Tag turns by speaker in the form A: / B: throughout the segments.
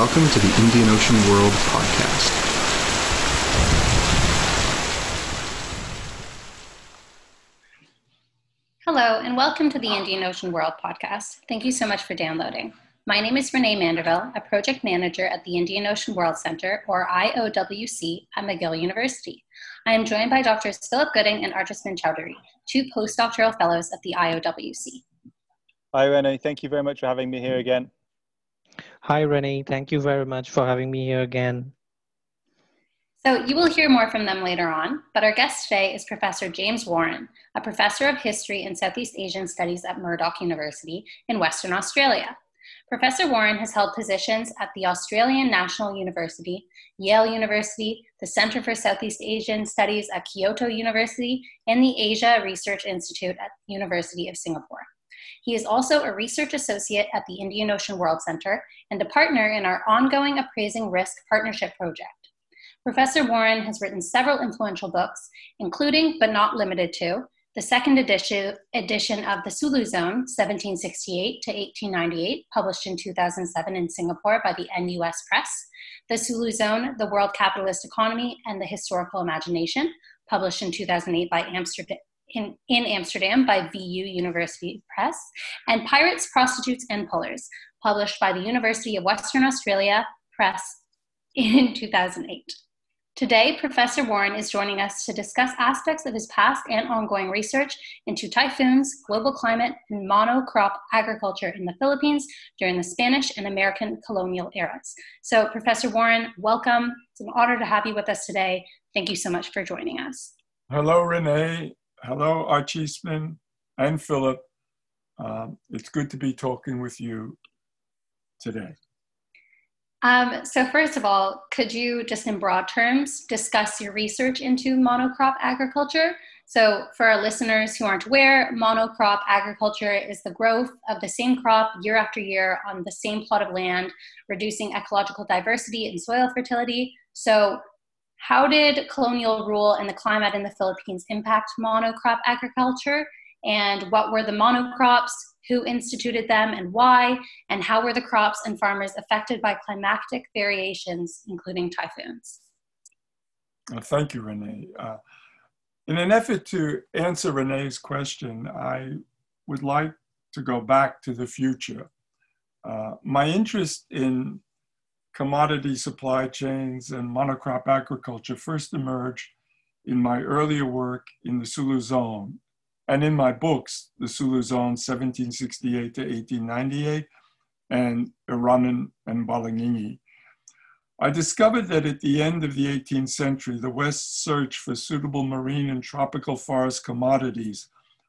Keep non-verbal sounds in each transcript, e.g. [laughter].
A: welcome to the Indian Ocean World podcast.
B: Hello, and welcome to the Indian Ocean World podcast. Thank you so much for downloading. My name is Renee Manderville, a project manager at the Indian Ocean World Center, or IOWC, at McGill University. I am joined by Drs. Philip Gooding and Archisman Chaudhuri, two postdoctoral fellows at the IOWC.
C: Hi, Renee. Thank you very much for having me here again.
D: Hi, Renee. Thank you very much for having me here again.
B: So, you will hear more from them later on, but our guest today is Professor James Warren, a professor of history and Southeast Asian studies at Murdoch University in Western Australia. Professor Warren has held positions at the Australian National University, Yale University, the Center for Southeast Asian Studies at Kyoto University, and the Asia Research Institute at University of Singapore. He is also a research associate at the Indian Ocean World Center and a partner in our ongoing Appraising Risk Partnership Project. Professor Warren has written several influential books, including, but not limited to, the second edition, edition of The Sulu Zone, 1768 to 1898, published in 2007 in Singapore by the NUS Press, The Sulu Zone, The World Capitalist Economy and the Historical Imagination, published in 2008 by Amsterdam, in, in Amsterdam by VU University Press, and Pirates, Prostitutes, and Pullers, published by the University of Western Australia Press in [laughs] 2008. Today, Professor Warren is joining us to discuss aspects of his past and ongoing research into typhoons, global climate, and monocrop agriculture in the Philippines during the Spanish and American colonial eras. So, Professor Warren, welcome. It's an honor to have you with us today. Thank you so much for joining us.
E: Hello, Renee. Hello, Archisman and Philip. Um, it's good to be talking with you today.
B: Um, so, first of all, could you just in broad terms discuss your research into monocrop agriculture? So, for our listeners who aren't aware, monocrop agriculture is the growth of the same crop year after year on the same plot of land, reducing ecological diversity and soil fertility. So, how did colonial rule and the climate in the Philippines impact monocrop agriculture? And what were the monocrops? Who instituted them and why? And how were the crops and farmers affected by climatic variations, including typhoons?
E: Uh, thank you, Renee. Uh, in an effort to answer Renee's question, I would like to go back to the future. Uh, my interest in commodity supply chains and monocrop agriculture first emerged in my earlier work in the Sulu Zone and in my books, The Sulu Zone 1768 to 1898 and Iranun and Balangingi. I discovered that at the end of the 18th century, the West's search for suitable marine and tropical forest commodities,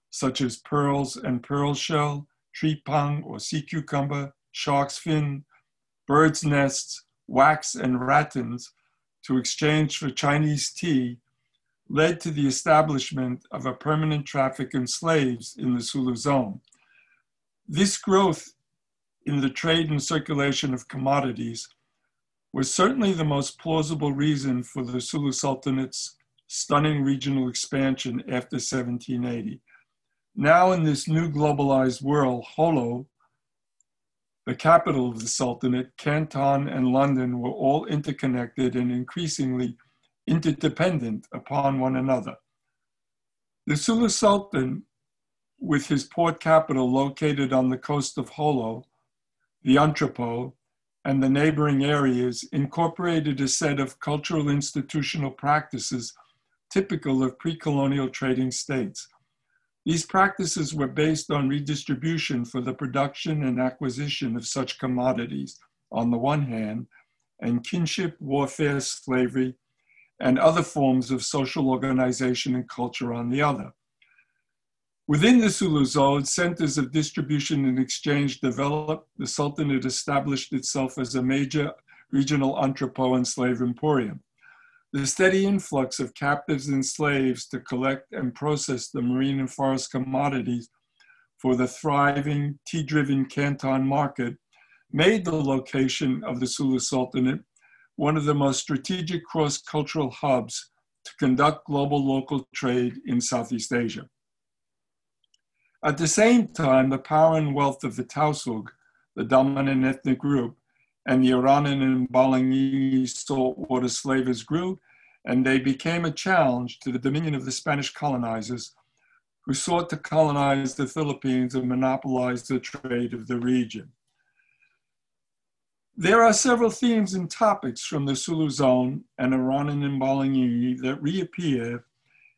E: such as pearls and pearl shell, trepang or sea cucumber, shark's fin, birds' nests, wax, and rattans to exchange for Chinese tea led to the establishment of a permanent traffic in slaves in the Sulu zone. This growth in the trade and circulation of commodities was certainly the most plausible reason for the Sulu Sultanate's stunning regional expansion after 1780. Now, in this new globalized world, Jolo the capital of the Sultanate, Canton, and London were all interconnected and increasingly interdependent upon one another. The Sulu Sultan, with his port capital located on the coast of Jolo, the Entrepot, and the neighboring areas, incorporated a set of cultural institutional practices typical of pre colonial trading states. These practices were based on redistribution for the production and acquisition of such commodities on the one hand, and kinship, warfare, slavery, and other forms of social organization and culture on the other. Within the Sulu zone, centers of distribution and exchange developed. The Sultanate established itself as a major regional entrepot and slave emporium. The steady influx of captives and slaves to collect and process the marine and forest commodities for the thriving tea driven Canton market made the location of the Sulu Sultanate one of the most strategic cross cultural hubs to conduct global local trade in Southeast Asia. At the same time, the power and wealth of the Tausug, the dominant ethnic group, and the Iranun and Balangingi saltwater slavers grew, and they became a challenge to the dominion of the Spanish colonizers who sought to colonize the Philippines and monopolize the trade of the region. There are several themes and topics from the Sulu zone and Iranun and Balangingi that reappear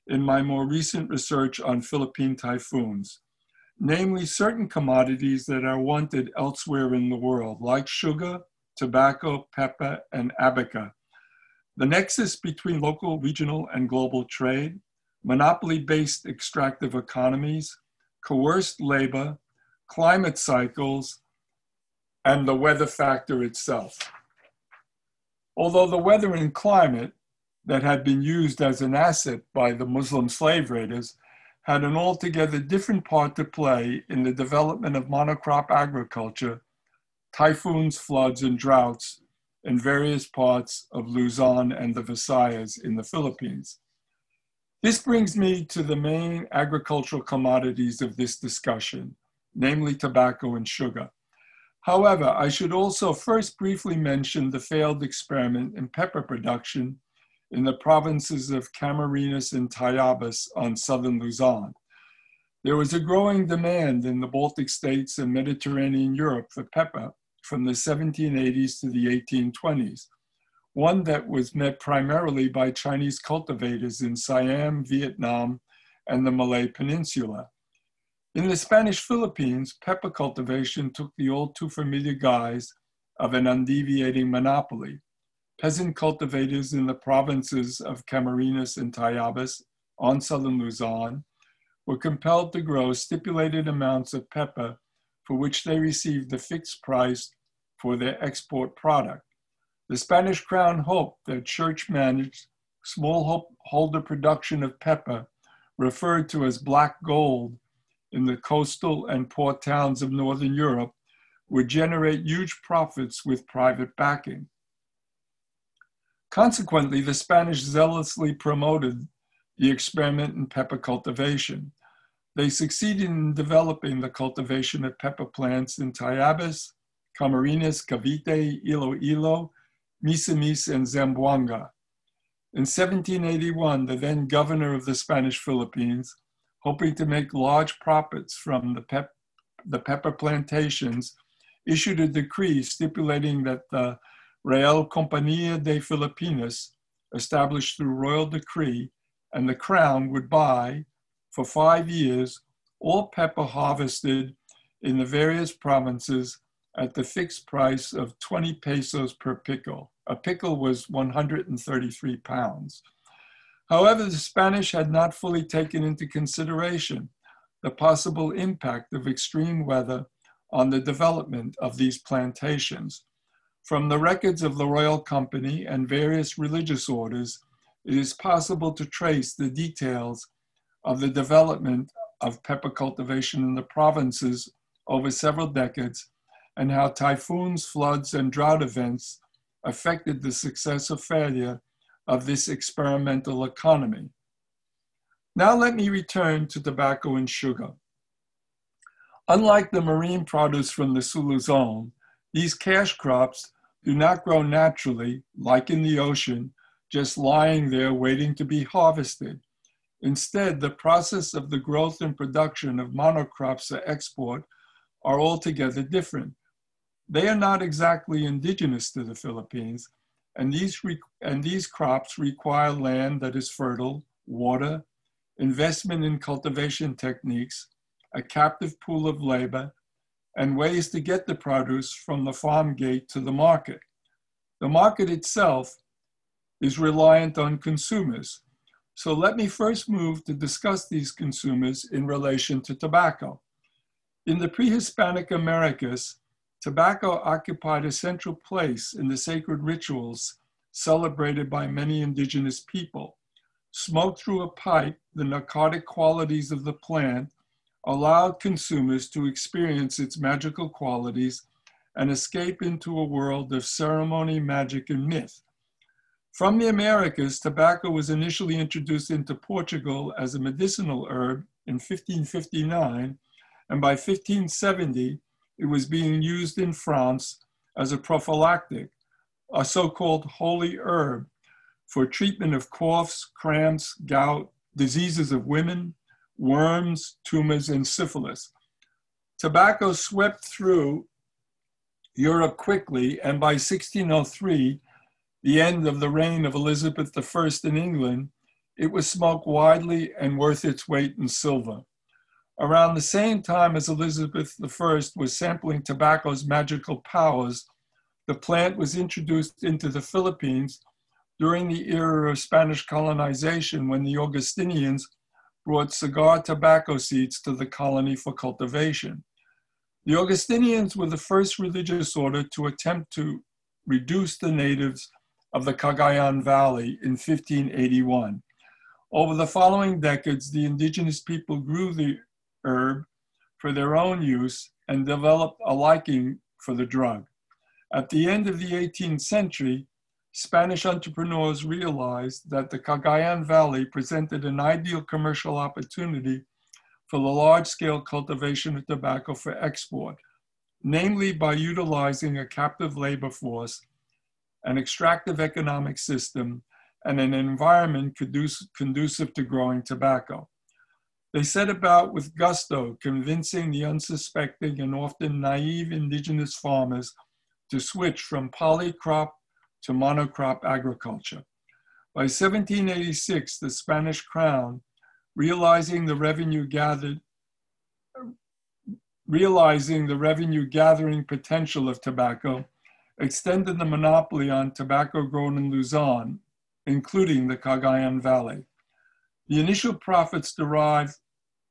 E: in my more recent research on Philippine typhoons, namely certain commodities that are wanted elsewhere in the world, like sugar, tobacco, pepper, and abaca. The nexus between local, regional, and global trade, monopoly-based extractive economies, coerced labor, climate cycles, and the weather factor itself. Although the weather and climate that had been used as an asset by the Muslim slave raiders had an altogether different part to play in the development of monocrop agriculture, typhoons, floods, and droughts in various parts of Luzon and the Visayas in the Philippines. This brings me to the main agricultural commodities of this discussion, namely tobacco and sugar. However, I should also first briefly mention the failed experiment in pepper production in the provinces of Camarines and Tayabas on southern Luzon. There was a growing demand in the Baltic states and Mediterranean Europe for pepper from the 1780s to the 1820s, one that was met primarily by Chinese cultivators in Siam, Vietnam, and the Malay Peninsula. In the Spanish Philippines, pepper cultivation took the all too familiar guise of an undeviating monopoly peasant cultivators in the provinces of Camarines and Tayabas on southern Luzon were compelled to grow stipulated amounts of pepper for which they received the fixed price for their export product. The Spanish crown hoped that church managed smallholder production of pepper, referred to as black gold in the coastal and port towns of Northern Europe, would generate huge profits with private backing. Consequently, the Spanish zealously promoted the experiment in pepper cultivation. They succeeded in developing the cultivation of pepper plants in Tayabas, Camarines, Cavite, Iloilo, Misamis, and Zamboanga. In 1781, the then governor of the Spanish Philippines, hoping to make large profits from the, pep the pepper plantations, issued a decree stipulating that the Real Compañía de Filipinas, established through royal decree, and the crown would buy for five years all pepper harvested in the various provinces at the fixed price of 20 pesos per picul. A picul was 133 pounds. However, the Spanish had not fully taken into consideration the possible impact of extreme weather on the development of these plantations. From the records of the Royal Company and various religious orders, it is possible to trace the details of the development of pepper cultivation in the provinces over several decades and how typhoons, floods, and drought events affected the success or failure of this experimental economy. Now let me return to tobacco and sugar. Unlike the marine produce from the Sulu zone, these cash crops do not grow naturally, like in the ocean, just lying there waiting to be harvested. Instead, the process of the growth and production of monocrops for export are altogether different. They are not exactly indigenous to the Philippines, and these, and these crops require land that is fertile, water, investment in cultivation techniques, a captive pool of labor, and ways to get the produce from the farm gate to the market. The market itself is reliant on consumers. So let me first move to discuss these consumers in relation to tobacco. In the pre-Hispanic Americas, tobacco occupied a central place in the sacred rituals celebrated by many indigenous people. Smoked through a pipe, the narcotic qualities of the plant allowed consumers to experience its magical qualities and escape into a world of ceremony, magic, and myth. From the Americas, tobacco was initially introduced into Portugal as a medicinal herb in 1559, and by 1570, it was being used in France as a prophylactic, a so called holy herb for treatment of coughs, cramps, gout, diseases of women, worms, tumors, and syphilis. Tobacco swept through Europe quickly, and by 1603, the end of the reign of Elizabeth I in England, it was smoked widely and worth its weight in silver. Around the same time as Elizabeth I was sampling tobacco's magical powers, the plant was introduced into the Philippines during the era of Spanish colonization when the Augustinians brought cigar tobacco seeds to the colony for cultivation. The Augustinians were the first religious order to attempt to reduce the natives of the Cagayan Valley in 1581. Over the following decades, the indigenous people grew the herb for their own use and developed a liking for the drug. At the end of the 18th century, Spanish entrepreneurs realized that the Cagayan Valley presented an ideal commercial opportunity for the large scale cultivation of tobacco for export, namely by utilizing a captive labor force an extractive economic system, and an environment conducive to growing tobacco. They set about with gusto, convincing the unsuspecting and often naive indigenous farmers to switch from polycrop to monocrop agriculture. By 1786, the Spanish crown, realizing the revenue gathered, realizing the revenue gathering potential of tobacco, extended the monopoly on tobacco grown in Luzon, including the Cagayan Valley. The initial profits derived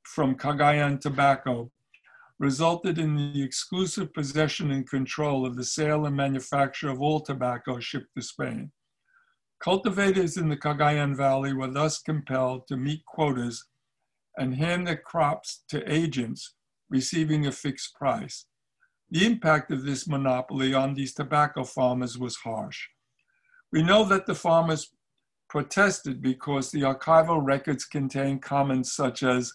E: from Cagayan tobacco resulted in the exclusive possession and control of the sale and manufacture of all tobacco shipped to Spain. Cultivators in the Cagayan Valley were thus compelled to meet quotas and hand their crops to agents receiving a fixed price. The impact of this monopoly on these tobacco farmers was harsh. We know that the farmers protested because the archival records contain comments such as,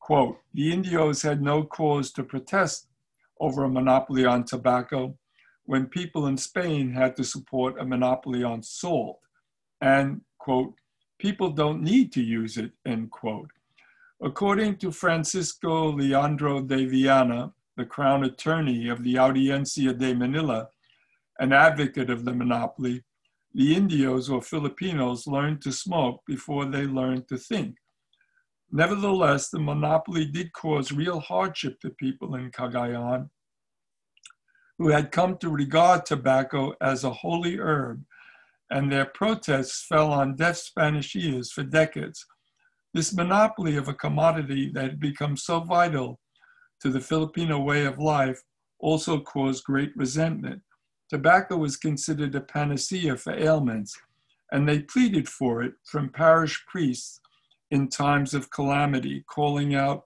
E: quote, the Indios had no cause to protest over a monopoly on tobacco when people in Spain had to support a monopoly on salt, and, quote, people don't need to use it, end quote. According to Francisco Leandro de Viana, the crown attorney of the Audiencia de Manila, an advocate of the monopoly, the Indios or Filipinos learned to smoke before they learned to think. Nevertheless, the monopoly did cause real hardship to people in Cagayan who had come to regard tobacco as a holy herb, and their protests fell on deaf Spanish ears for decades. This monopoly of a commodity that had become so vital to the Filipino way of life also caused great resentment. Tobacco was considered a panacea for ailments, and they pleaded for it from parish priests in times of calamity, calling out,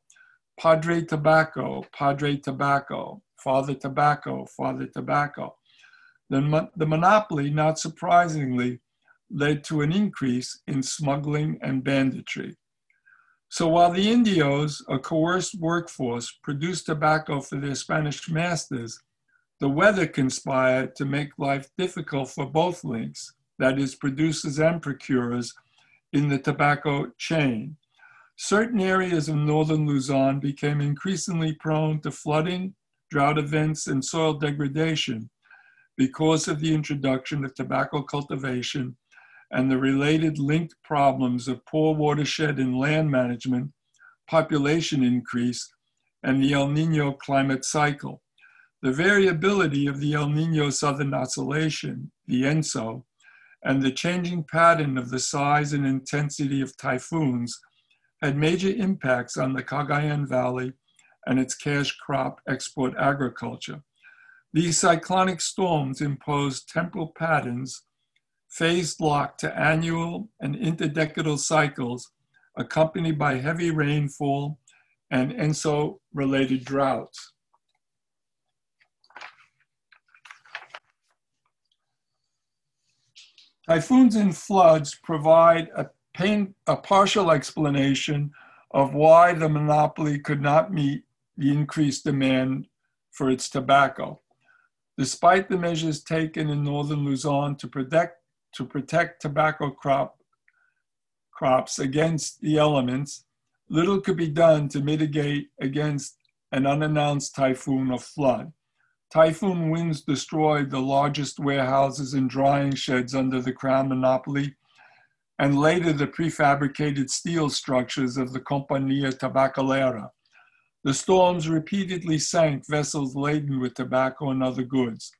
E: Padre Tobacco, Padre Tobacco, Father Tobacco, Father Tobacco. The, the monopoly, not surprisingly, led to an increase in smuggling and banditry. So while the Indios, a coerced workforce, produced tobacco for their Spanish masters, the weather conspired to make life difficult for both links, that is, producers and procurers, in the tobacco chain. Certain areas of northern Luzon became increasingly prone to flooding, drought events, and soil degradation because of the introduction of tobacco cultivation and the related linked problems of poor watershed and land management, population increase, and the El Nino climate cycle. The variability of the El Nino Southern Oscillation, the ENSO, and the changing pattern of the size and intensity of typhoons had major impacts on the Cagayan Valley and its cash crop export agriculture. These cyclonic storms imposed temporal patterns phased locked to annual and interdecadal cycles accompanied by heavy rainfall and ENSO related droughts. Typhoons and floods provide a, pain, a partial explanation of why the monopoly could not meet the increased demand for its tobacco. Despite the measures taken in northern Luzon to protect, to protect tobacco crop, crops against the elements, little could be done to mitigate against an unannounced typhoon or flood. Typhoon winds destroyed the largest warehouses and drying sheds under the Crown monopoly, and later the prefabricated steel structures of the Compañía Tabacalera. The storms repeatedly sank vessels laden with tobacco and other goods.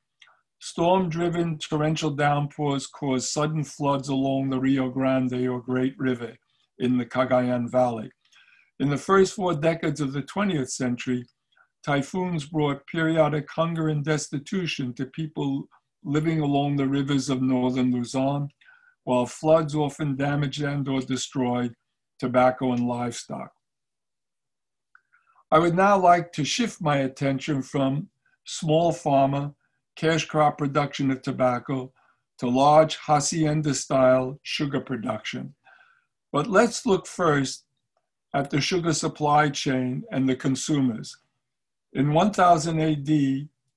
E: Storm driven torrential downpours caused sudden floods along the Rio Grande or Great River in the Cagayan Valley. In the first four decades of the 20th century, typhoons brought periodic hunger and destitution to people living along the rivers of northern Luzon, while floods often damaged and or destroyed tobacco and livestock. I would now like to shift my attention from small farmer, cash crop production of tobacco to large hacienda style sugar production. But let's look first at the sugar supply chain and the consumers. In 1000 AD,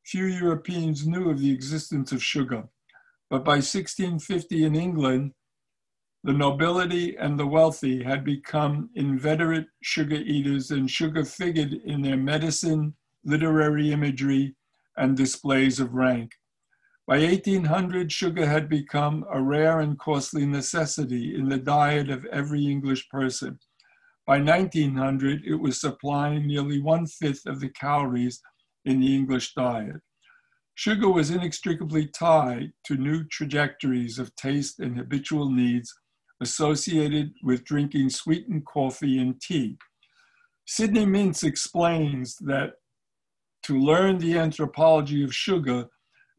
E: few Europeans knew of the existence of sugar, but by 1650 in England, the nobility and the wealthy had become inveterate sugar eaters, and sugar figured in their medicine, literary imagery, and displays of rank. By 1800, sugar had become a rare and costly necessity in the diet of every English person. By 1900, it was supplying nearly one fifth of the calories in the English diet. Sugar was inextricably tied to new trajectories of taste and habitual needs associated with drinking sweetened coffee and tea. Sidney Mintz explains that to learn the anthropology of sugar,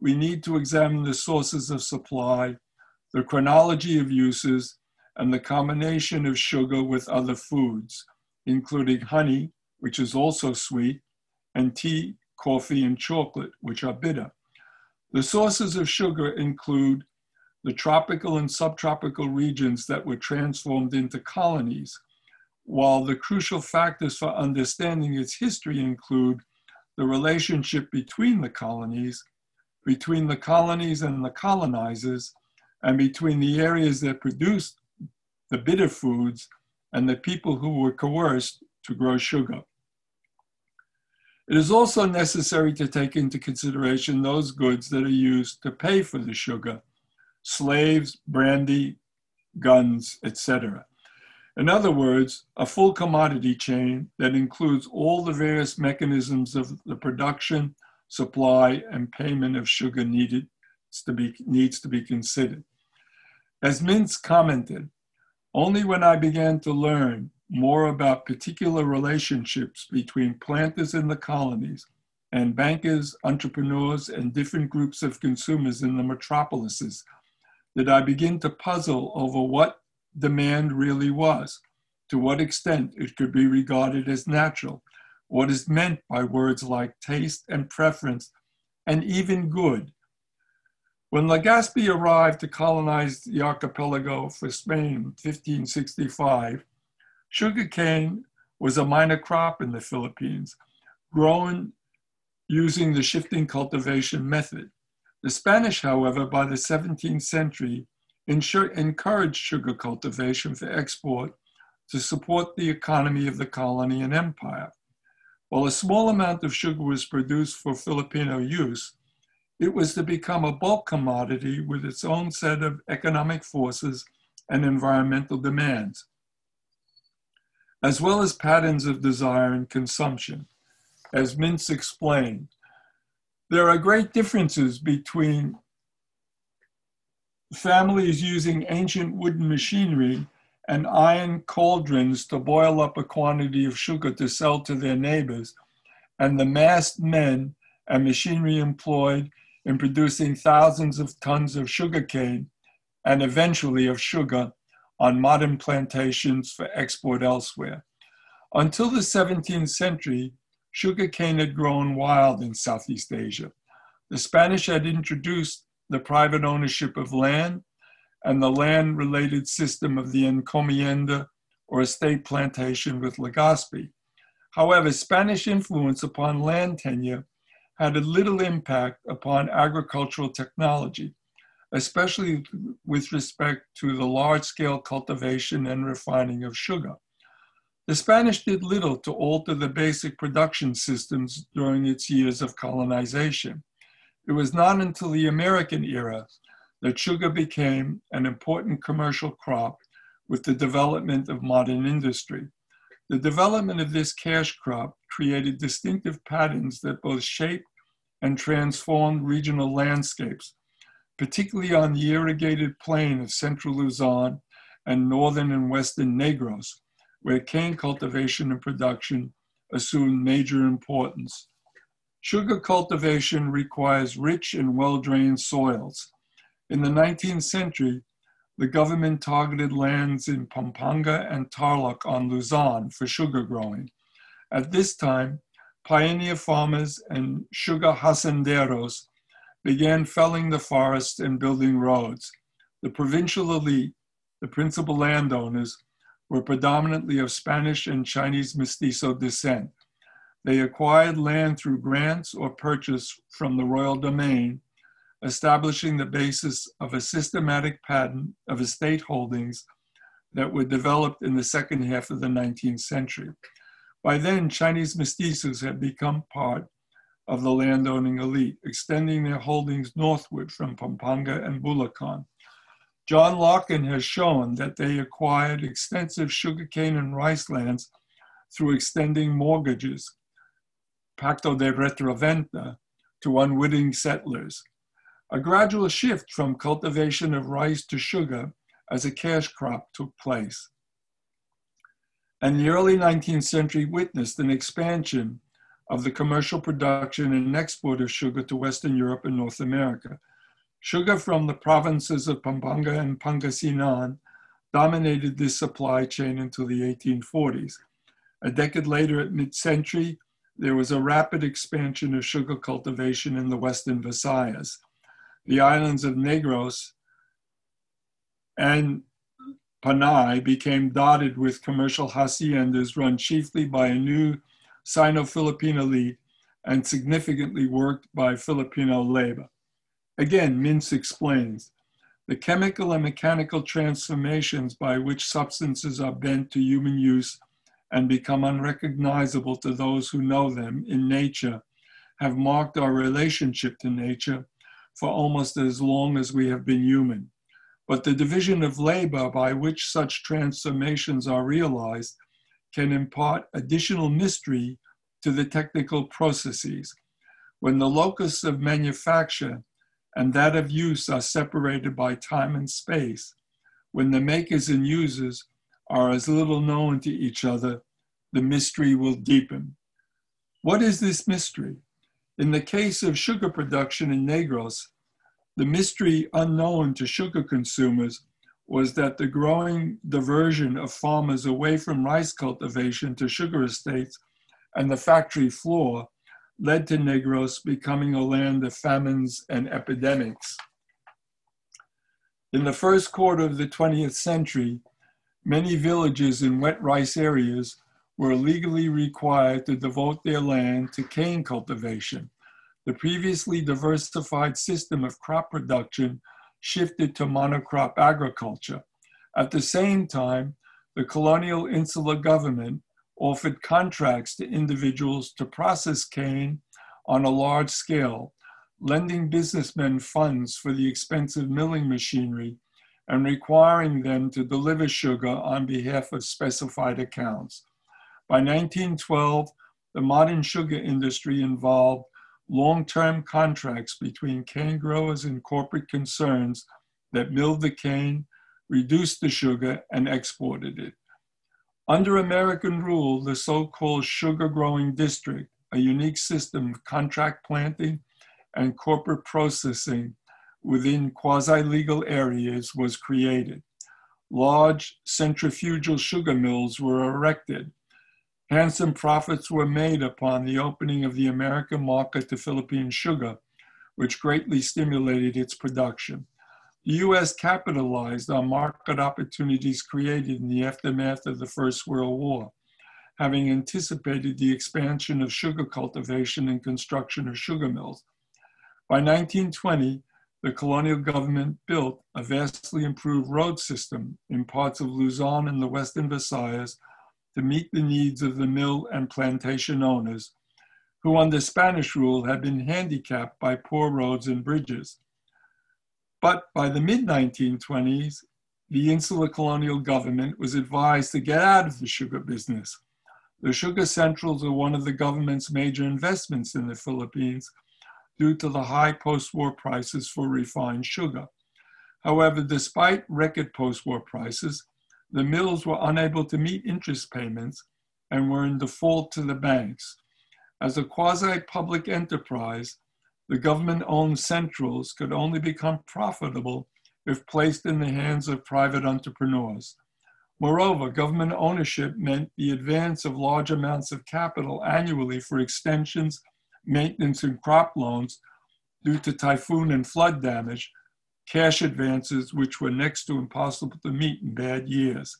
E: we need to examine the sources of supply, the chronology of uses, and the combination of sugar with other foods, including honey, which is also sweet, and tea, coffee, and chocolate, which are bitter. The sources of sugar include the tropical and subtropical regions that were transformed into colonies, while the crucial factors for understanding its history include the relationship between the colonies, between the colonies and the colonizers, and between the areas that produced the bitter foods, and the people who were coerced to grow sugar. It is also necessary to take into consideration those goods that are used to pay for the sugar slaves, brandy, guns, etc. In other words, a full commodity chain that includes all the various mechanisms of the production, supply, and payment of sugar needed to be, needs to be considered. As Mintz commented, only when I began to learn more about particular relationships between planters in the colonies and bankers, entrepreneurs, and different groups of consumers in the metropolises did I begin to puzzle over what demand really was, to what extent it could be regarded as natural, what is meant by words like taste and preference, and even good, when Legazpi arrived to colonize the archipelago for Spain in 1565, sugarcane was a minor crop in the Philippines, grown using the shifting cultivation method. The Spanish, however, by the 17th century, encouraged sugar cultivation for export to support the economy of the colony and empire. While a small amount of sugar was produced for Filipino use, it was to become a bulk commodity with its own set of economic forces and environmental demands, as well as patterns of desire and consumption. As Mintz explained, there are great differences between families using ancient wooden machinery and iron cauldrons to boil up a quantity of sugar to sell to their neighbors, and the masked men and machinery employed in producing thousands of tons of sugarcane and eventually of sugar on modern plantations for export elsewhere. Until the 17th century, sugarcane had grown wild in Southeast Asia. The Spanish had introduced the private ownership of land and the land related system of the encomienda or estate plantation with Legazpi. However, Spanish influence upon land tenure had a little impact upon agricultural technology, especially with respect to the large scale cultivation and refining of sugar. The Spanish did little to alter the basic production systems during its years of colonization. It was not until the American era that sugar became an important commercial crop with the development of modern industry. The development of this cash crop created distinctive patterns that both shaped and transformed regional landscapes, particularly on the irrigated plain of central Luzon and northern and western Negros, where cane cultivation and production assumed major importance. Sugar cultivation requires rich and well-drained soils. In the 19th century, the government targeted lands in Pampanga and Tarlac on Luzon for sugar growing. At this time, pioneer farmers and sugar hacenderos began felling the forests and building roads. The provincial elite, the principal landowners, were predominantly of Spanish and Chinese mestizo descent. They acquired land through grants or purchase from the royal domain, establishing the basis of a systematic pattern of estate holdings that were developed in the second half of the 19th century. By then, Chinese mestizos had become part of the landowning elite, extending their holdings northward from Pampanga and Bulacan. John Larkin has shown that they acquired extensive sugarcane and rice lands through extending mortgages, pacto de retroventa, to unwitting settlers. A gradual shift from cultivation of rice to sugar as a cash crop took place and the early 19th century witnessed an expansion of the commercial production and export of sugar to Western Europe and North America. Sugar from the provinces of Pampanga and Pangasinan dominated this supply chain until the 1840s. A decade later, at mid century, there was a rapid expansion of sugar cultivation in the Western Visayas. The islands of Negros and Panay became dotted with commercial haciendas run chiefly by a new Sino-Philippine elite and significantly worked by Filipino labor. Again, Mintz explains, the chemical and mechanical transformations by which substances are bent to human use and become unrecognizable to those who know them in nature have marked our relationship to nature for almost as long as we have been human but the division of labor by which such transformations are realized can impart additional mystery to the technical processes. When the locus of manufacture and that of use are separated by time and space, when the makers and users are as little known to each other, the mystery will deepen. What is this mystery? In the case of sugar production in Negros, the mystery unknown to sugar consumers was that the growing diversion of farmers away from rice cultivation to sugar estates and the factory floor led to Negros becoming a land of famines and epidemics. In the first quarter of the 20th century, many villages in wet rice areas were legally required to devote their land to cane cultivation the previously diversified system of crop production shifted to monocrop agriculture. At the same time, the colonial insular government offered contracts to individuals to process cane on a large scale, lending businessmen funds for the expensive milling machinery and requiring them to deliver sugar on behalf of specified accounts. By 1912, the modern sugar industry involved long-term contracts between cane growers and corporate concerns that milled the cane, reduced the sugar, and exported it. Under American rule, the so-called sugar growing district, a unique system of contract planting and corporate processing within quasi-legal areas was created. Large centrifugal sugar mills were erected Handsome profits were made upon the opening of the American market to Philippine sugar, which greatly stimulated its production. The U.S. capitalized on market opportunities created in the aftermath of the First World War. having anticipated the expansion of sugar cultivation and construction of sugar mills. By 1920, the colonial government built a vastly improved road system in parts of Luzon and the western Visayas to meet the needs of the mill and plantation owners, who under Spanish rule had been handicapped by poor roads and bridges. But by the mid 1920s, the insular colonial government was advised to get out of the sugar business. The sugar centrals are one of the government's major investments in the Philippines due to the high post war prices for refined sugar. However, despite record post war prices, the mills were unable to meet interest payments and were in default to the banks. As a quasi public enterprise, the government owned centrals could only become profitable if placed in the hands of private entrepreneurs. Moreover, government ownership meant the advance of large amounts of capital annually for extensions, maintenance, and crop loans due to typhoon and flood damage, cash advances which were next to impossible to meet in bad years.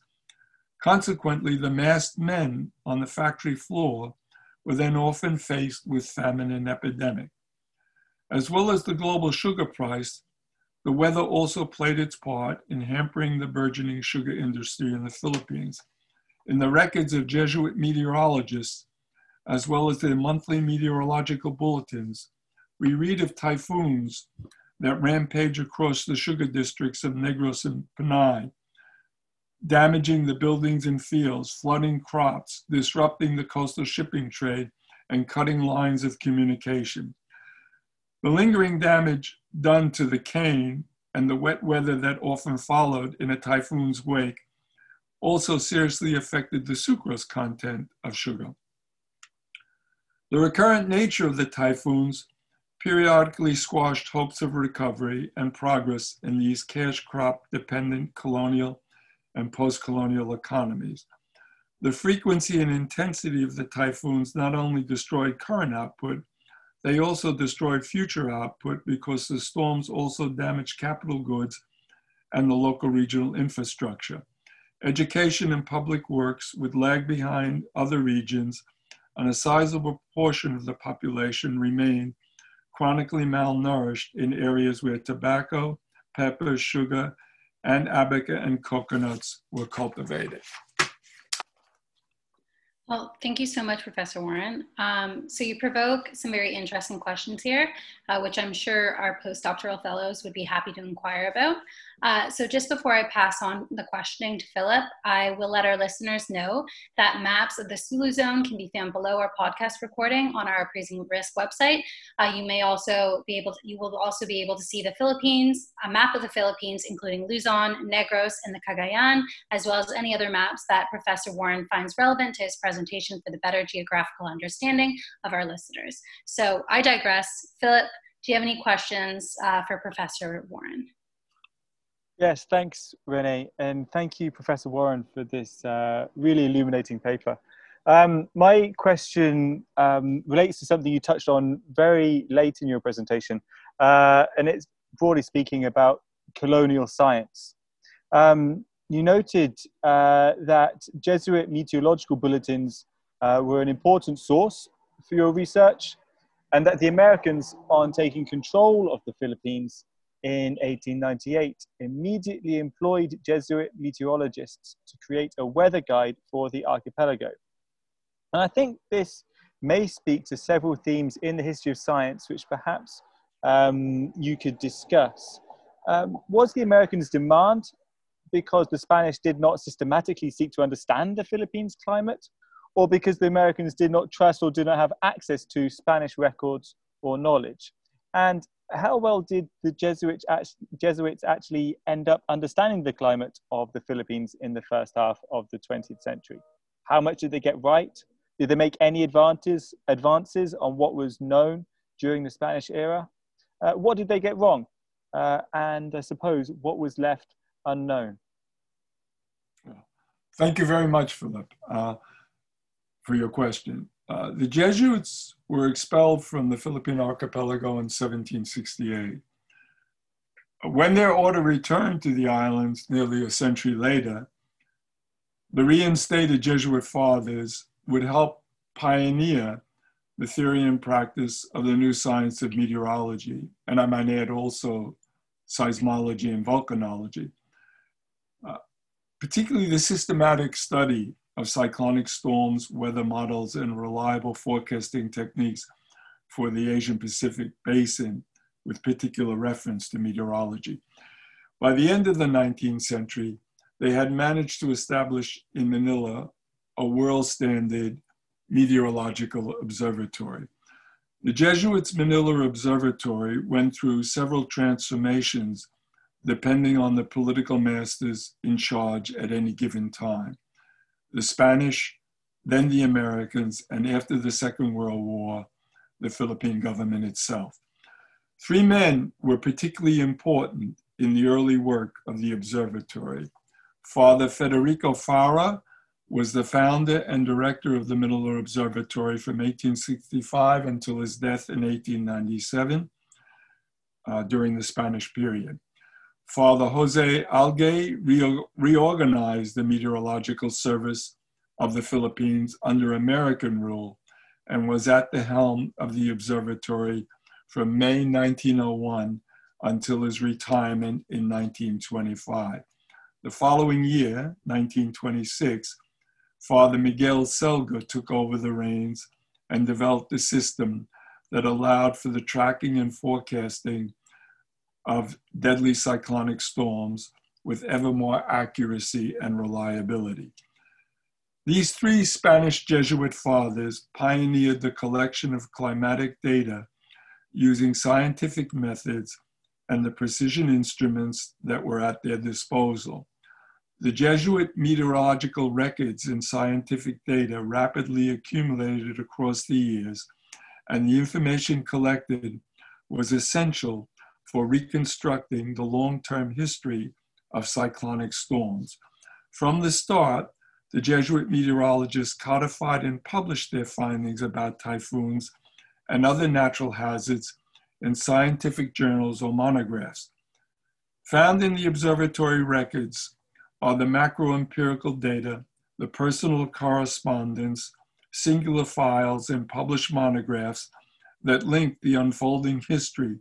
E: Consequently, the masked men on the factory floor were then often faced with famine and epidemic. As well as the global sugar price, the weather also played its part in hampering the burgeoning sugar industry in the Philippines. In the records of Jesuit meteorologists, as well as their monthly meteorological bulletins, we read of typhoons that rampage across the sugar districts of Negros and Panay, damaging the buildings and fields, flooding crops, disrupting the coastal shipping trade, and cutting lines of communication. The lingering damage done to the cane and the wet weather that often followed in a typhoon's wake also seriously affected the sucrose content of sugar. The recurrent nature of the typhoons periodically squashed hopes of recovery and progress in these cash crop dependent colonial and post colonial economies. The frequency and intensity of the typhoons not only destroyed current output, they also destroyed future output because the storms also damaged capital goods and the local regional infrastructure. Education and public works would lag behind other regions, and a sizable portion of the population remained chronically malnourished in areas where tobacco, pepper, sugar, and abaca and coconuts were cultivated.
B: Well, thank you so much, Professor Warren. Um, so you provoke some very interesting questions here, uh, which I'm sure our postdoctoral fellows would be happy to inquire about. Uh, so just before I pass on the questioning to Philip, I will let our listeners know that maps of the Sulu zone can be found below our podcast recording on our appraising risk website. Uh, you may also be able to, you will also be able to see the Philippines, a map of the Philippines, including Luzon, Negros, and the Cagayan, as well as any other maps that Professor Warren finds relevant to his presentation for the better geographical understanding of our listeners. So I digress. Philip, do you have any questions uh, for Professor Warren?
C: Yes, thanks, Renee, and thank you, Professor Warren, for this uh, really illuminating paper. Um, my question um, relates to something you touched on very late in your presentation, uh, and it's broadly speaking about colonial science. Um, you noted uh, that Jesuit meteorological bulletins uh, were an important source for your research, and that the Americans, on taking control of the Philippines, in 1898 immediately employed Jesuit meteorologists to create a weather guide for the archipelago. And I think this may speak to several themes in the history of science which perhaps um, you could discuss. Um, was the Americans' demand because the Spanish did not systematically seek to understand the Philippines climate, or because the Americans did not trust or did not have access to Spanish records or knowledge? And how well did the Jesuits actually, Jesuits actually end up understanding the climate of the Philippines in the first half of the 20th century? How much did they get right? Did they make any advances, advances on what was known during the Spanish era? Uh, what did they get wrong? Uh, and I suppose what was left unknown?
E: Thank you very much, Philip, uh, for your question. Uh, the Jesuits were expelled from the Philippine archipelago in 1768. When their order returned to the islands nearly a century later, the reinstated Jesuit fathers would help pioneer the theory and practice of the new science of meteorology, and I might add also seismology and volcanology. Uh, particularly the systematic study of cyclonic storms, weather models, and reliable forecasting techniques for the Asian Pacific basin with particular reference to meteorology. By the end of the 19th century, they had managed to establish in Manila a world standard meteorological observatory. The Jesuits' Manila Observatory went through several transformations depending on the political masters in charge at any given time. The Spanish, then the Americans, and after the Second World War, the Philippine government itself. Three men were particularly important in the early work of the observatory. Father Federico Faura was the founder and director of the Manila Observatory from 1865 until his death in 1897 uh, during the Spanish period. Father Jose Algué re- reorganized the meteorological service of the Philippines under American rule and was at the helm of the observatory from May 1901 until his retirement in 1925. The following year, 1926, Father Miguel Selga took over the reins and developed a system that allowed for the tracking and forecasting of deadly cyclonic storms with ever more accuracy and reliability. These three Spanish Jesuit fathers pioneered the collection of climatic data using scientific methods and the precision instruments that were at their disposal. The Jesuit meteorological records and scientific data rapidly accumulated across the years, and the information collected was essential for reconstructing the long term history of cyclonic storms. From the start, the Jesuit meteorologists codified and published their findings about typhoons and other natural hazards in scientific journals or monographs. Found in the observatory records are the macro-empirical data, the personal correspondence, singular files, and published monographs that link the unfolding history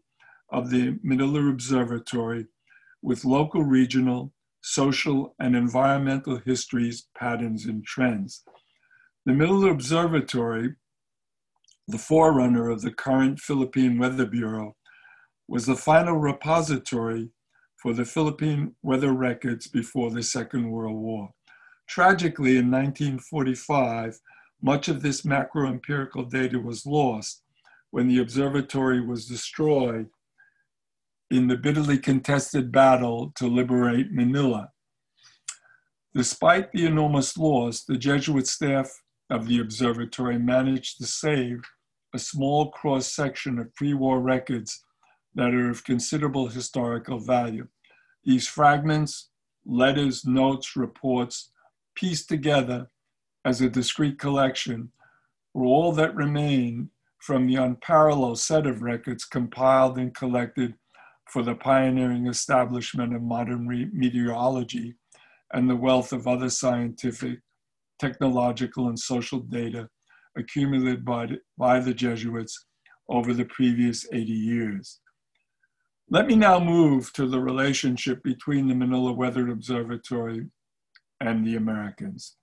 E: of the Manila Observatory with local, regional, social, and environmental histories, patterns, and trends. The Manila Observatory, the forerunner of the current Philippine Weather Bureau, was the final repository for the Philippine weather records before the Second World War. Tragically, in 1945, much of this macro empirical data was lost when the observatory was destroyed in the bitterly contested battle to liberate Manila. Despite the enormous loss, the Jesuit staff of the observatory managed to save a small cross section of pre war records that are of considerable historical value. These fragments, letters, notes, reports, pieced together as a discrete collection, were all that remain from the unparalleled set of records compiled and collected for the pioneering establishment of modern meteorology and the wealth of other scientific, technological, and social data accumulated by, by the Jesuits over the previous 80 years. Let me now move to the relationship between the Manila Weather Observatory and the Americans.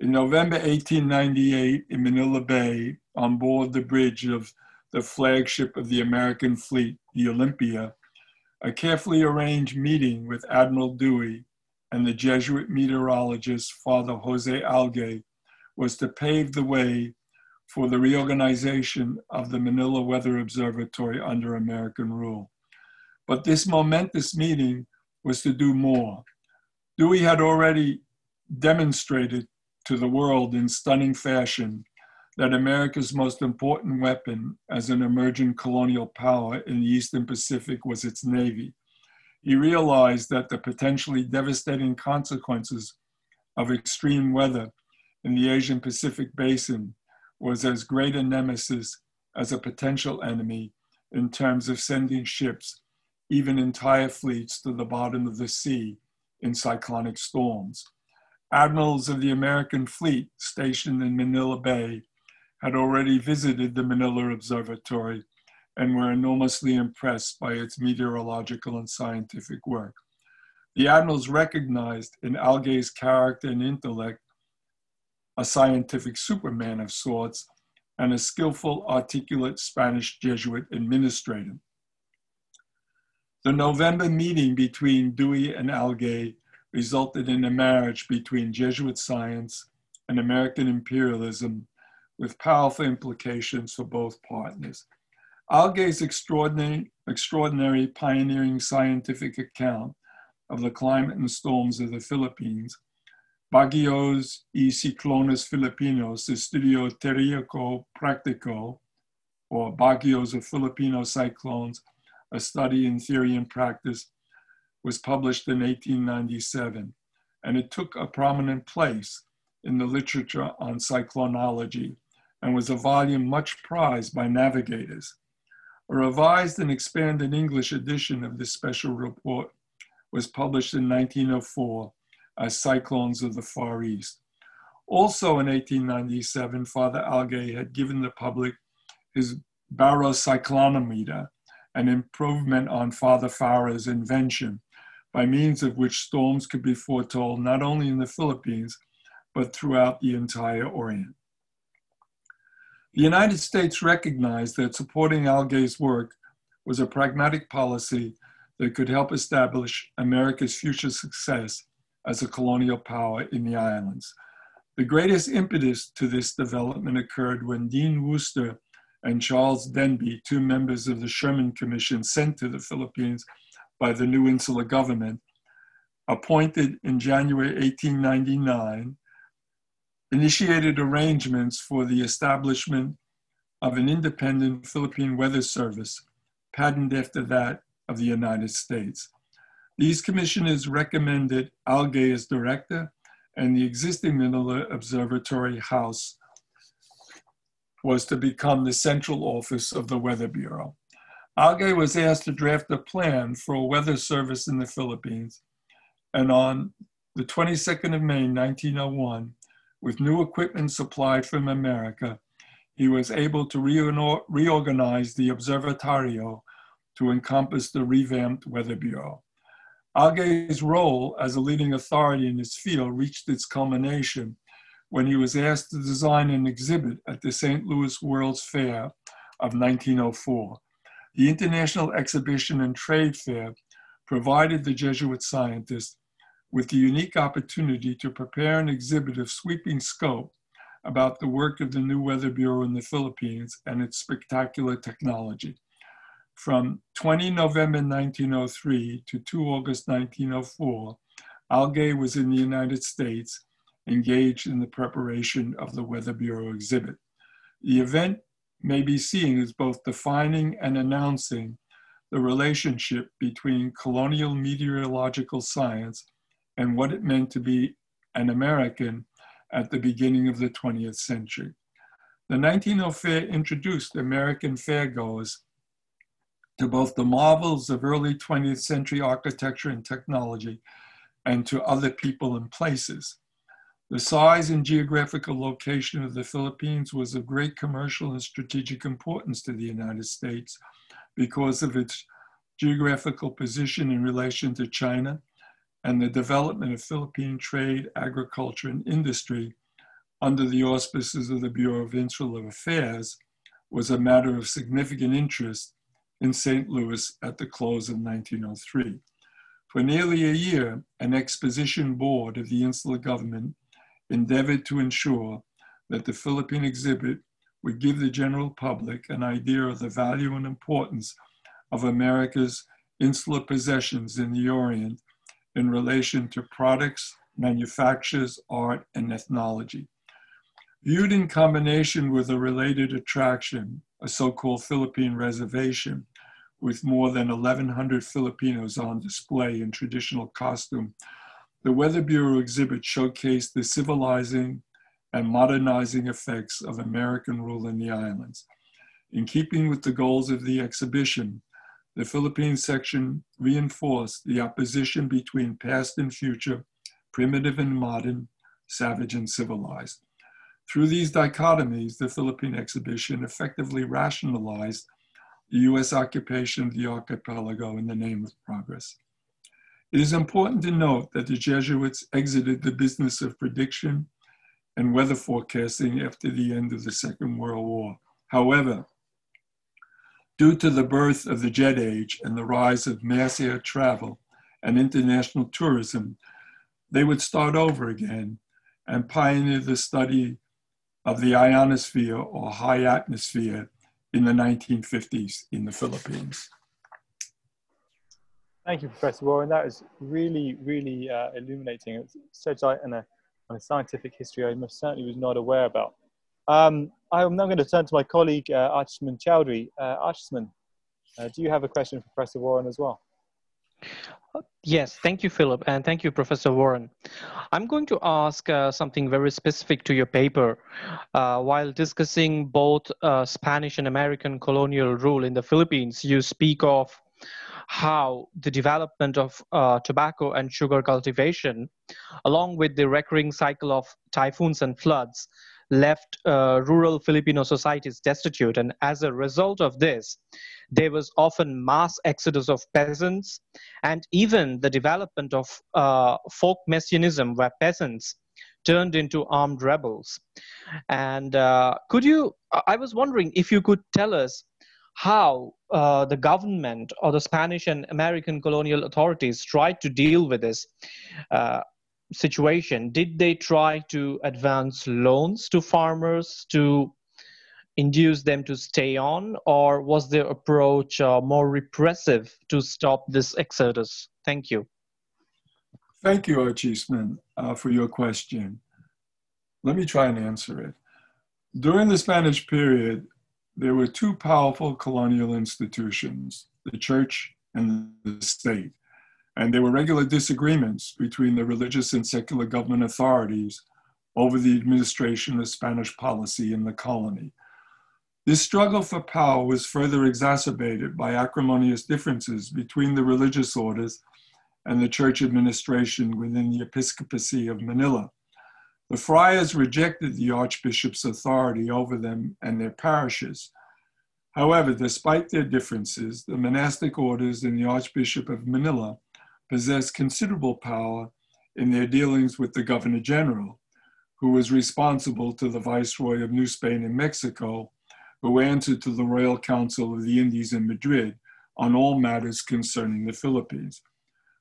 E: In November 1898, in Manila Bay, on board the bridge of the flagship of the American fleet, the Olympia, a carefully arranged meeting with Admiral Dewey and the Jesuit meteorologist Father Jose Algué was to pave the way for the reorganization of the Manila Weather Observatory under American rule. But this momentous meeting was to do more. Dewey had already demonstrated to the world in stunning fashion that America's most important weapon as an emerging colonial power in the Eastern Pacific was its Navy. He realized that the potentially devastating consequences of extreme weather in the Asian Pacific basin was as great a nemesis as a potential enemy in terms of sending ships even entire fleets to the bottom of the sea in cyclonic storms. admirals of the American fleet stationed in Manila Bay had already visited the Manila Observatory and were enormously impressed by its meteorological and scientific work. The admirals recognized in Algué's character and intellect a scientific superman of sorts and a skillful, articulate Spanish Jesuit administrator. The November meeting between Dewey and Algué resulted in a marriage between Jesuit science and American imperialism with powerful implications for both partners. Algué's extraordinary, extraordinary pioneering scientific account of the climate and storms of the Philippines, Baguios y Ciclones Filipinos, Estudio Teórico Práctico, or Baguios of Filipino Cyclones, a study in theory and practice, was published in 1897, and it took a prominent place in the literature on cyclonology and was a volume much prized by navigators. A revised and expanded English edition of this special report was published in 1904 as Cyclones of the Far East. Also in 1897, Father Algué had given the public his barocyclonometer, an improvement on Father Faura's invention, by means of which storms could be foretold not only in the Philippines, but throughout the entire Orient. The United States recognized that supporting Algué's work was a pragmatic policy that could help establish America's future success as a colonial power in the islands. The greatest impetus to this development occurred when Dean Worcester and Charles Denby, two members of the Schurman Commission sent to the Philippines by the new insular government, appointed in January 1899, initiated arrangements for the establishment of an independent Philippine Weather Service, patterned after that of the United States. These commissioners recommended Algué as director, and the existing Manila Observatory House was to become the central office of the Weather Bureau. Algué was asked to draft a plan for a weather service in the Philippines, and on the 22nd of May, 1901, with new equipment supplied from America, he was able to reorganize the Observatorio to encompass the revamped Weather Bureau. Algué's role as a leading authority in his field reached its culmination when he was asked to design an exhibit at the St. Louis World's Fair of 1904. The International Exhibition and Trade Fair provided the Jesuit scientist with the unique opportunity to prepare an exhibit of sweeping scope about the work of the new Weather Bureau in the Philippines and its spectacular technology. From 20 November 1903 to 2 August 1904, Algué was in the United States engaged in the preparation of the Weather Bureau exhibit. The event may be seen as both defining and announcing the relationship between colonial meteorological science and what it meant to be an American at the beginning of the 20th century. The 1904 fair introduced American fairgoers to both the marvels of early 20th century architecture and technology and to other people and places. The size and geographical location of the Philippines was of great commercial and strategic importance to the United States because of its geographical position in relation to China and the development of Philippine trade, agriculture, and industry under the auspices of the Bureau of Insular Affairs was a matter of significant interest in St. Louis at the close of 1903. For nearly a year, an exposition board of the insular government endeavored to ensure that the Philippine exhibit would give the general public an idea of the value and importance of America's insular possessions in the Orient in relation to products, manufactures, art, and ethnology. Viewed in combination with a related attraction, a so-called Philippine reservation, with more than 1,100 Filipinos on display in traditional costume, the Weather Bureau exhibit showcased the civilizing and modernizing effects of American rule in the islands. In keeping with the goals of the exhibition, the Philippine section reinforced the opposition between past and future, primitive and modern, savage and civilized. Through these dichotomies, the Philippine exhibition effectively rationalized the US occupation of the archipelago in the name of progress. It is important to note that the Jesuits exited the business of prediction and weather forecasting after the end of the Second World War. However, due to the birth of the jet age and the rise of mass air travel and international tourism, they would start over again and pioneer the study of the ionosphere or high atmosphere in the 1950s in the Philippines.
C: Thank you, Professor Warren. That is really, really uh, illuminating. It's such a, a, a, scientific history I most certainly was not aware about. Um, I'm now going to turn to my colleague, uh, Archisman Chaudhuri. Uh, Archman, uh, do you have a question for Professor Warren as well?
D: Yes, thank you, Philip, and thank you, Professor Warren. I'm going to ask uh, something very specific to your paper. Uh, while discussing both uh, Spanish and American colonial rule in the Philippines, you speak of how the development of uh, tobacco and sugar cultivation, along with the recurring cycle of typhoons and floods, left uh, rural Filipino societies destitute. And as a result of this, there was often mass exodus of peasants and even the development of uh, folk messianism where peasants turned into armed rebels. And uh, could you, I was wondering if you could tell us how uh, the government or the Spanish and American colonial authorities tried to deal with this uh, situation. Did they try to advance loans to farmers to induce them to stay on, or was their approach uh, more repressive to stop this exodus? Thank you.
E: Thank you, Archisman, uh, for your question. Let me try and answer it. During the Spanish period, there were two powerful colonial institutions, the church and the state. And there were regular disagreements between the religious and secular government authorities over the administration of Spanish policy in the colony. This struggle for power was further exacerbated by acrimonious differences between the religious orders and the church administration within the episcopacy of Manila. The friars rejected the archbishop's authority over them and their parishes. However, despite their differences, the monastic orders and the Archbishop of Manila possessed considerable power in their dealings with the Governor General, who was responsible to the Viceroy of New Spain in Mexico, who answered to the Royal Council of the Indies in Madrid on all matters concerning the Philippines.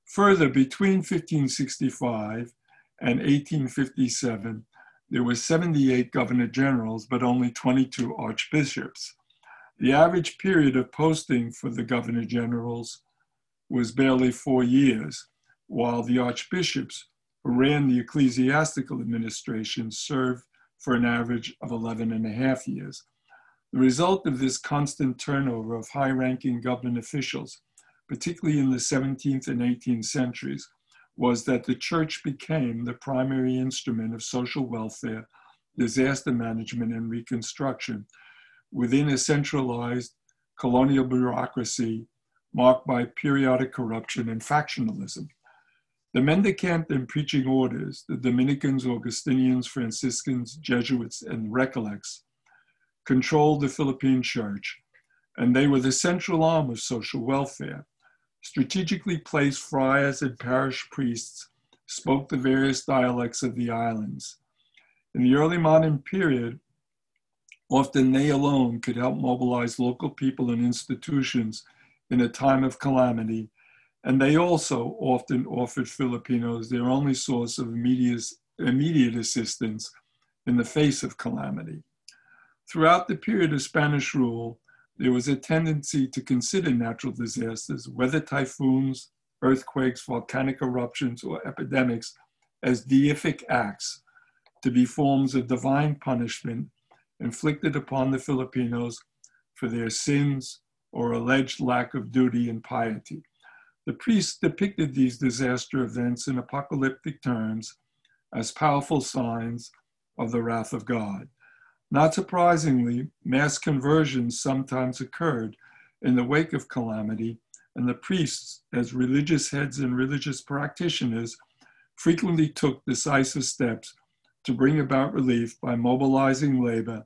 E: Further, between 1565 and 1857, there were 78 governor generals, but only 22 archbishops. The average period of posting for the governor generals was barely four years, while the archbishops who ran the ecclesiastical administration served for an average of 11 and a half years. The result of this constant turnover of high ranking government officials, particularly in the 17th and 18th centuries, was that the church became the primary instrument of social welfare, disaster management, and reconstruction within a centralized colonial bureaucracy marked by periodic corruption and factionalism. The mendicant and preaching orders, the Dominicans, Augustinians, Franciscans, Jesuits, and Recollects, controlled the Philippine church, and they were the central arm of social welfare. Strategically placed friars and parish priests spoke the various dialects of the islands. In the early modern period, often they alone could help mobilize local people and institutions in a time of calamity, and they also often offered Filipinos their only source of immediate, assistance in the face of calamity. Throughout the period of Spanish rule, there was a tendency to consider natural disasters, whether typhoons, earthquakes, volcanic eruptions, or epidemics, as deific acts to be forms of divine punishment inflicted upon the Filipinos for their sins or alleged lack of duty and piety. The priests depicted these disaster events in apocalyptic terms as powerful signs of the wrath of God. Not surprisingly, mass conversions sometimes occurred in the wake of calamity, and the priests, as religious heads and religious practitioners, frequently took decisive steps to bring about relief by mobilizing labor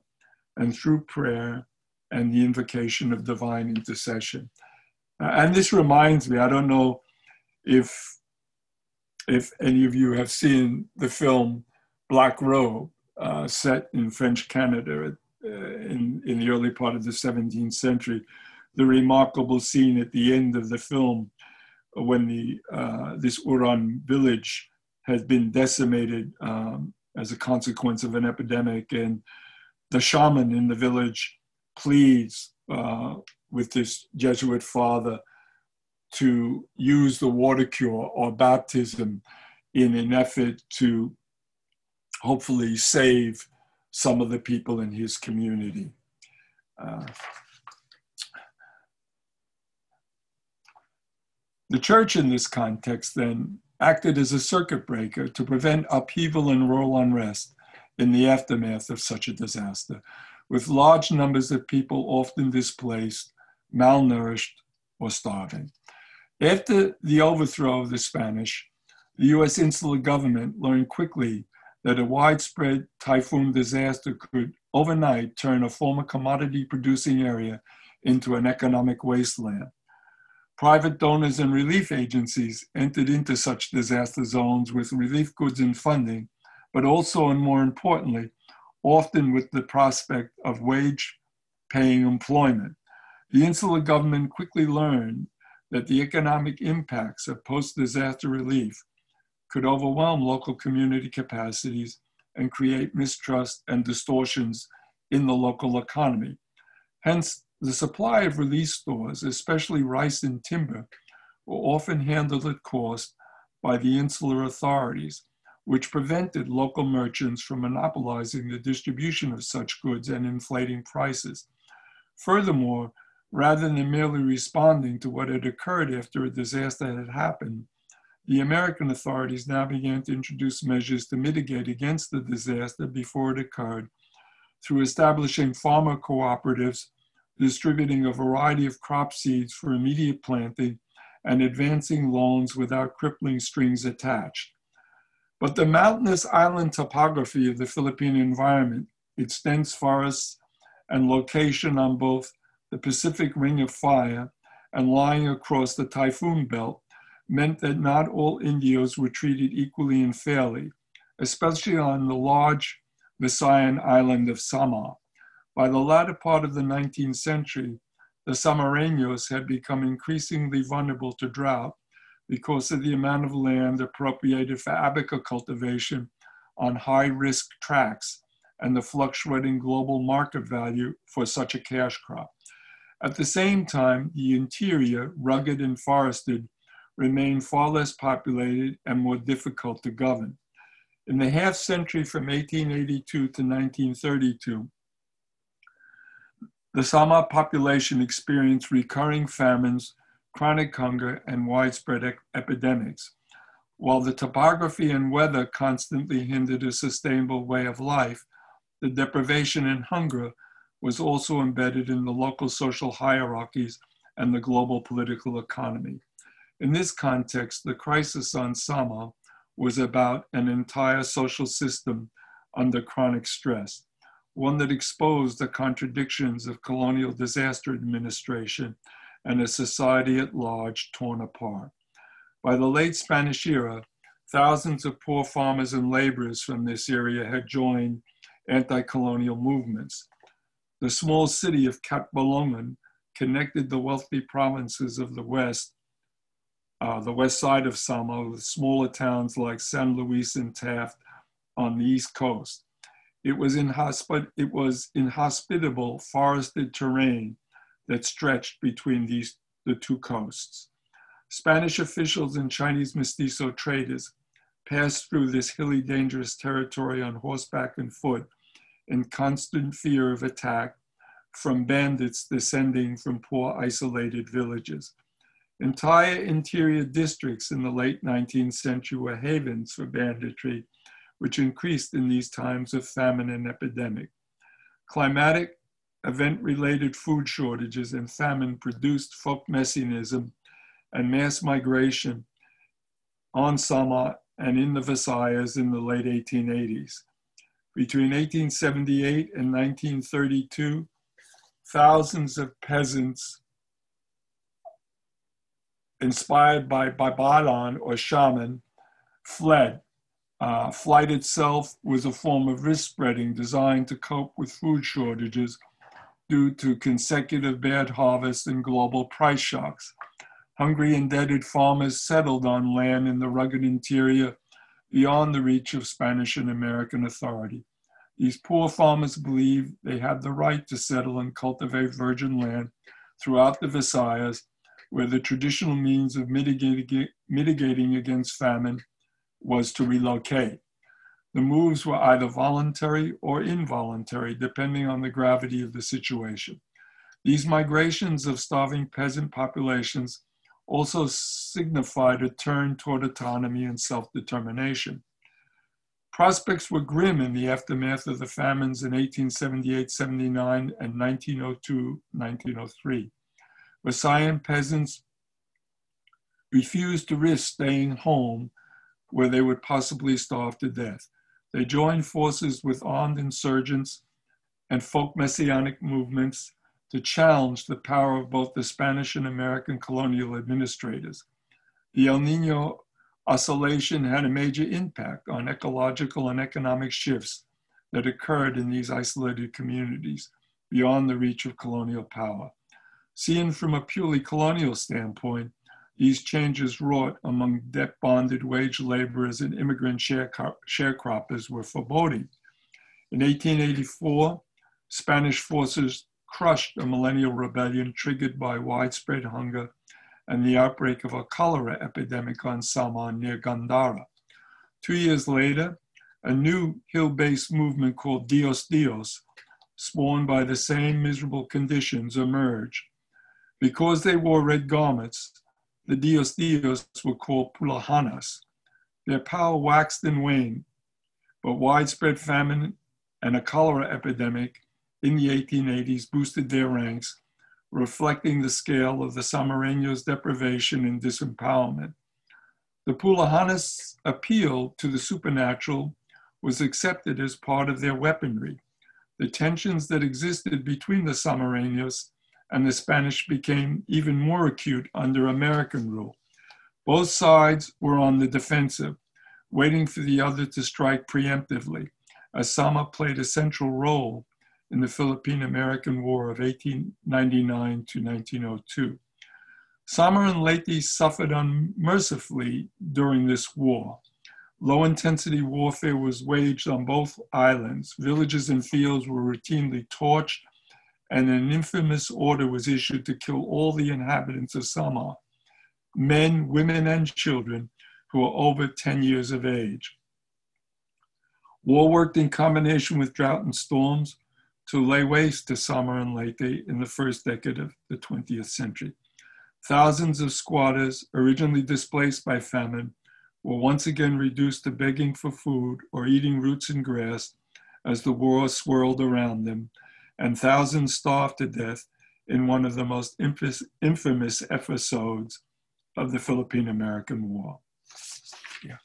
E: and through prayer and the invocation of divine intercession. Uh, and this reminds me, I don't know if if any of you have seen the film Black Robe, uh, set in French Canada uh, in, in the early part of the 17th century, the remarkable scene at the end of the film when the uh, this Huron village has been decimated um, as a consequence of an epidemic, and the shaman in the village pleads uh, with this Jesuit father to use the water cure or baptism in an effort to hopefully save some of the people in his community. Uh, the church in this context then acted as a circuit breaker to prevent upheaval and rural unrest in the aftermath of such a disaster, with large numbers of people often displaced, malnourished, or starving. After the overthrow of the Spanish, the US insular government learned quickly that a widespread typhoon disaster could overnight turn a former commodity producing area into an economic wasteland. Private donors and relief agencies entered into such disaster zones with relief goods and funding, but also, and more importantly, often with the prospect of wage paying employment. The insular government quickly learned that the economic impacts of post disaster relief could overwhelm local community capacities and create mistrust and distortions in the local economy. Hence, the supply of relief stores, especially rice and timber, were often handled at cost by the insular authorities, which prevented local merchants from monopolizing the distribution of such goods and inflating prices. Furthermore, rather than merely responding to what had occurred after a disaster had happened, the American authorities now began to introduce measures to mitigate against the disaster before it occurred through establishing farmer cooperatives, distributing a variety of crop seeds for immediate planting, and advancing loans without crippling strings attached. But the mountainous island topography of the Philippine environment, its dense forests, and location on both the Pacific Ring of Fire and lying across the typhoon belt meant that not all Indios were treated equally and fairly, especially on the large Visayan island of Samar. By the latter part of the 19th century, the Samareños had become increasingly vulnerable to drought because of the amount of land appropriated for abaca cultivation on high risk tracts and the fluctuating global market value for such a cash crop. At the same time, the interior, rugged and forested, remained far less populated and more difficult to govern. In the half century from 1882 to 1932, the Samar population experienced recurring famines, chronic hunger, and widespread ep epidemics. While the topography and weather constantly hindered a sustainable way of life, the deprivation and hunger was also embedded in the local social hierarchies and the global political economy. In this context, the crisis on Samar was about an entire social system under chronic stress, one that exposed the contradictions of colonial disaster administration and a society at large torn apart. By the late Spanish era, thousands of poor farmers and laborers from this area had joined anti colonial movements. The small city of Catbalogan connected the wealthy provinces of the West uh, the west side of Samar, with smaller towns like San Luis and Taft on the east coast. It was, inhospi- it was inhospitable forested terrain that stretched between these, the two coasts. Spanish officials and Chinese mestizo traders passed through this hilly, dangerous territory on horseback and foot in constant fear of attack from bandits descending from poor isolated villages. Entire interior districts in the late 19th century were havens for banditry, which increased in these times of famine and epidemic. Climatic, event related food shortages and famine produced folk messianism and mass migration on Samar and in the Visayas in the late 1880s. Between 1878 and 1932, thousands of peasants inspired by Babalan or shaman fled. Uh, flight itself was a form of risk spreading designed to cope with food shortages due to consecutive bad harvests and global price shocks. Hungry, indebted farmers settled on land in the rugged interior beyond the reach of Spanish and American authority. These poor farmers believed they had the right to settle and cultivate virgin land throughout the Visayas, where the traditional means of mitigating, against famine was to relocate. The moves were either voluntary or involuntary, depending on the gravity of the situation. These migrations of starving peasant populations also signified a turn toward autonomy and self determination. Prospects were grim in the aftermath of the famines in 1878 79 and 1902 1903. Visayan peasants refused to risk staying home where they would possibly starve to death. They joined forces with armed insurgents and folk messianic movements to challenge the power of both the Spanish and American colonial administrators. The El Nino oscillation had a major impact on ecological and economic shifts that occurred in these isolated communities beyond the reach of colonial power. Seen from a purely colonial standpoint, these changes wrought among debt bonded wage laborers and immigrant sharecroppers were foreboding. In 1884, Spanish forces crushed a millennial rebellion triggered by widespread hunger and the outbreak of a cholera epidemic on Samar near Gandara. Two years later, a new hill based movement called Dios Dios, spawned by the same miserable conditions, emerged. Because they wore red garments, the Dios Dios were called Pulahanas. Their power waxed and waned, but widespread famine and a cholera epidemic in the 1880s boosted their ranks, reflecting the scale of the Samareños' deprivation and disempowerment. The Pulahanas' appeal to the supernatural was accepted as part of their weaponry. The tensions that existed between the Samareños and the Spanish became even more acute under American rule. Both sides were on the defensive, waiting for the other to strike preemptively, as Samar played a central role in the Philippine American War of 1899 to 1902. Samar and Leyte suffered unmercifully during this war. Low intensity warfare was waged on both islands. Villages and fields were routinely torched and an infamous order was issued to kill all the inhabitants of Samar, men, women, and children who were over 10 years of age. War worked in combination with drought and storms to lay waste to Samar and Leyte in the first decade of the 20th century. Thousands of squatters, originally displaced by famine, were once again reduced to begging for food or eating roots and grass as the war swirled around them and thousands starved to death in one of the most infamous episodes of the Philippine American War. Yeah.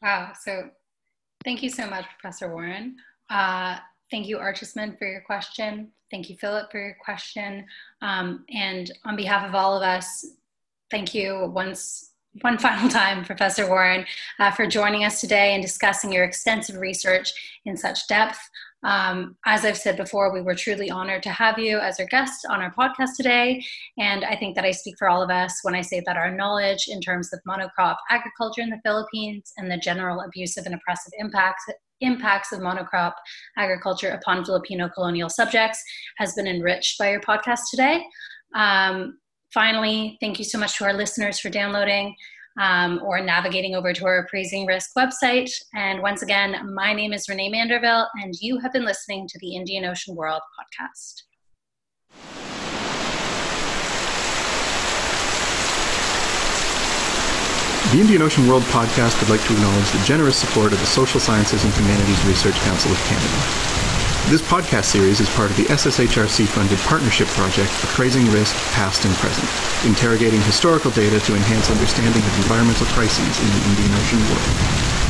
B: Wow. So thank you so much, Professor Warren. Uh, thank you, Archisman, for your question. Thank you, Philip, for your question. Um, and on behalf of all of us, thank you once one [laughs] final time, Professor Warren, uh, for joining us today and discussing your extensive research in such depth. Um, as I've said before, we were truly honored to have you as our guest on our podcast today. And I think that I speak for all of us when I say that our knowledge in terms of monocrop agriculture in the Philippines and the general abusive and oppressive impacts impacts of monocrop agriculture upon Filipino colonial subjects has been enriched by your podcast today. Um, Finally, thank you so much to our listeners for downloading um, or navigating over to our Appraising Risk website. And once again, my name is Renee Manderville, and you have been listening to the Indian Ocean World podcast.
A: The Indian Ocean World podcast would like to acknowledge the generous support of the Social Sciences and Humanities Research Council of Canada. This podcast series is part of the SSHRC-funded partnership project Appraising Risk Past and Present, interrogating historical data to enhance understanding of environmental crises in the Indian Ocean world.